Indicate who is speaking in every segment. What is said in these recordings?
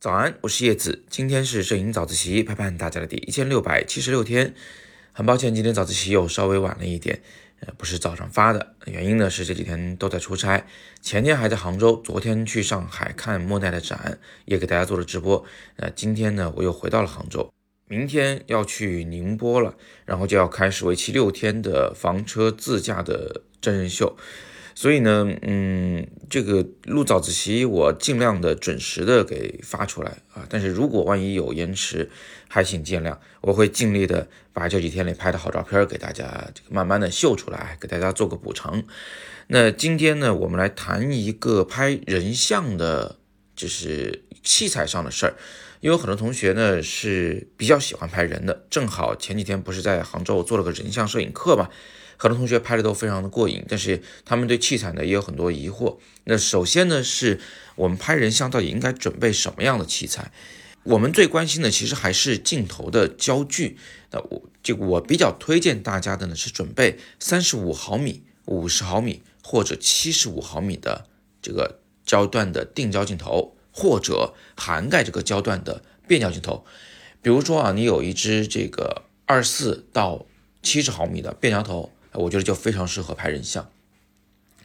Speaker 1: 早安，我是叶子，今天是摄影早自习陪伴大家的第一千六百七十六天。很抱歉，今天早自习又稍微晚了一点，呃，不是早上发的，原因呢是这几天都在出差，前天还在杭州，昨天去上海看莫奈的展，也给大家做了直播。呃，今天呢我又回到了杭州，明天要去宁波了，然后就要开始为期六天的房车自驾的真人秀。所以呢，嗯，这个录早自习我尽量的准时的给发出来啊，但是如果万一有延迟，还请见谅，我会尽力的把这几天里拍的好照片给大家这个慢慢的秀出来，给大家做个补偿。那今天呢，我们来谈一个拍人像的，就是器材上的事儿，因为很多同学呢是比较喜欢拍人的，正好前几天不是在杭州做了个人像摄影课嘛。很多同学拍的都非常的过瘾，但是他们对器材呢也有很多疑惑。那首先呢，是我们拍人像到底应该准备什么样的器材？我们最关心的其实还是镜头的焦距。那我这个我比较推荐大家的呢是准备三十五毫米、五十毫米或者七十五毫米的这个焦段的定焦镜头，或者涵盖这个焦段的变焦镜头。比如说啊，你有一支这个二四到七十毫米的变焦头。我觉得就非常适合拍人像。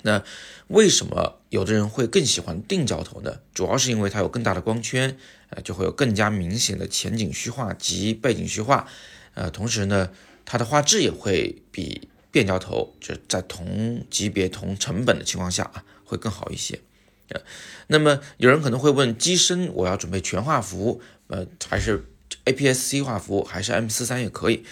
Speaker 1: 那为什么有的人会更喜欢定焦头呢？主要是因为它有更大的光圈，呃，就会有更加明显的前景虚化及背景虚化，呃，同时呢，它的画质也会比变焦头就在同级别同成本的情况下啊，会更好一些。呃，那么有人可能会问，机身我要准备全画幅，呃，还是 APS-C 画幅，还是 M 四三也可以？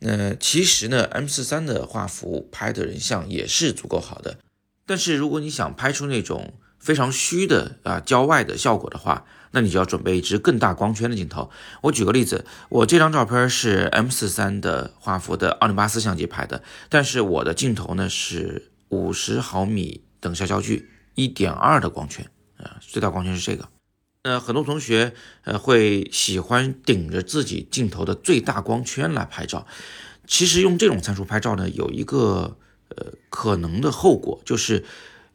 Speaker 1: 那其实呢，M 四三的画幅拍的人像也是足够好的，但是如果你想拍出那种非常虚的啊焦外的效果的话，那你就要准备一支更大光圈的镜头。我举个例子，我这张照片是 M 四三的画幅的奥林巴斯相机拍的，但是我的镜头呢是五十毫米等效焦距，一点二的光圈啊，最大光圈是这个。呃，很多同学呃会喜欢顶着自己镜头的最大光圈来拍照。其实用这种参数拍照呢，有一个呃可能的后果，就是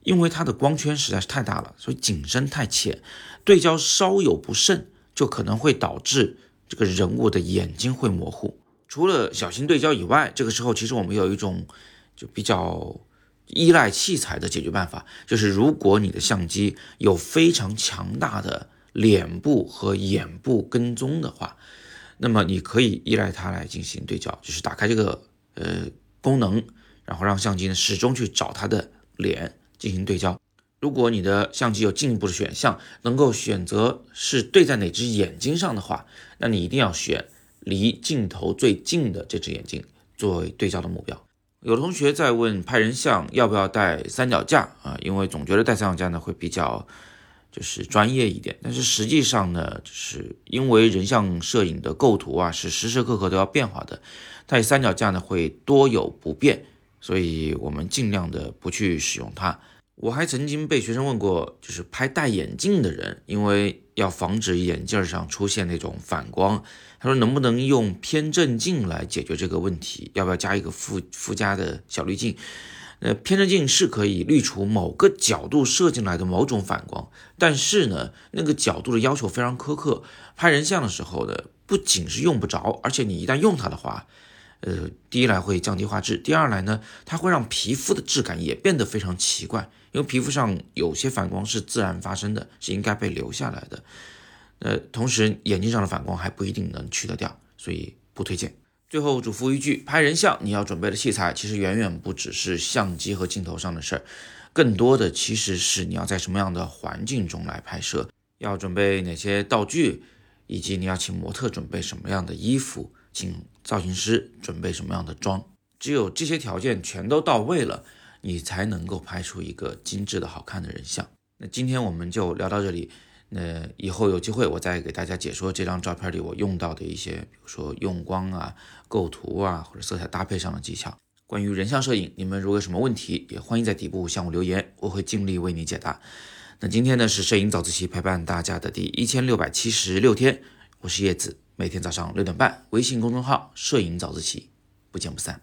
Speaker 1: 因为它的光圈实在是太大了，所以景深太浅，对焦稍有不慎，就可能会导致这个人物的眼睛会模糊。除了小心对焦以外，这个时候其实我们有一种就比较。依赖器材的解决办法，就是如果你的相机有非常强大的脸部和眼部跟踪的话，那么你可以依赖它来进行对焦，就是打开这个呃功能，然后让相机呢始终去找它的脸进行对焦。如果你的相机有进一步的选项，能够选择是对在哪只眼睛上的话，那你一定要选离镜头最近的这只眼睛作为对焦的目标。有同学在问拍人像要不要带三脚架啊？因为总觉得带三脚架呢会比较就是专业一点，但是实际上呢，就是因为人像摄影的构图啊是时时刻刻都要变化的，带三脚架呢会多有不便，所以我们尽量的不去使用它。我还曾经被学生问过，就是拍戴眼镜的人，因为要防止眼镜上出现那种反光，他说能不能用偏振镜来解决这个问题？要不要加一个附附加的小滤镜？呃，偏振镜是可以滤除某个角度射进来的某种反光，但是呢，那个角度的要求非常苛刻，拍人像的时候呢，不仅是用不着，而且你一旦用它的话。呃，第一来会降低画质，第二来呢，它会让皮肤的质感也变得非常奇怪，因为皮肤上有些反光是自然发生的，是应该被留下来的。呃，同时眼睛上的反光还不一定能去得掉，所以不推荐。最后嘱咐一句，拍人像你要准备的器材其实远远不只是相机和镜头上的事儿，更多的其实是你要在什么样的环境中来拍摄，要准备哪些道具，以及你要请模特准备什么样的衣服。请造型师准备什么样的妆？只有这些条件全都到位了，你才能够拍出一个精致的好看的人像。那今天我们就聊到这里，那以后有机会我再给大家解说这张照片里我用到的一些，比如说用光啊、构图啊或者色彩搭配上的技巧。关于人像摄影，你们如果有什么问题，也欢迎在底部向我留言，我会尽力为你解答。那今天呢是摄影早自习陪伴大家的第一千六百七十六天，我是叶子。每天早上六点半，微信公众号“摄影早自习”，不见不散。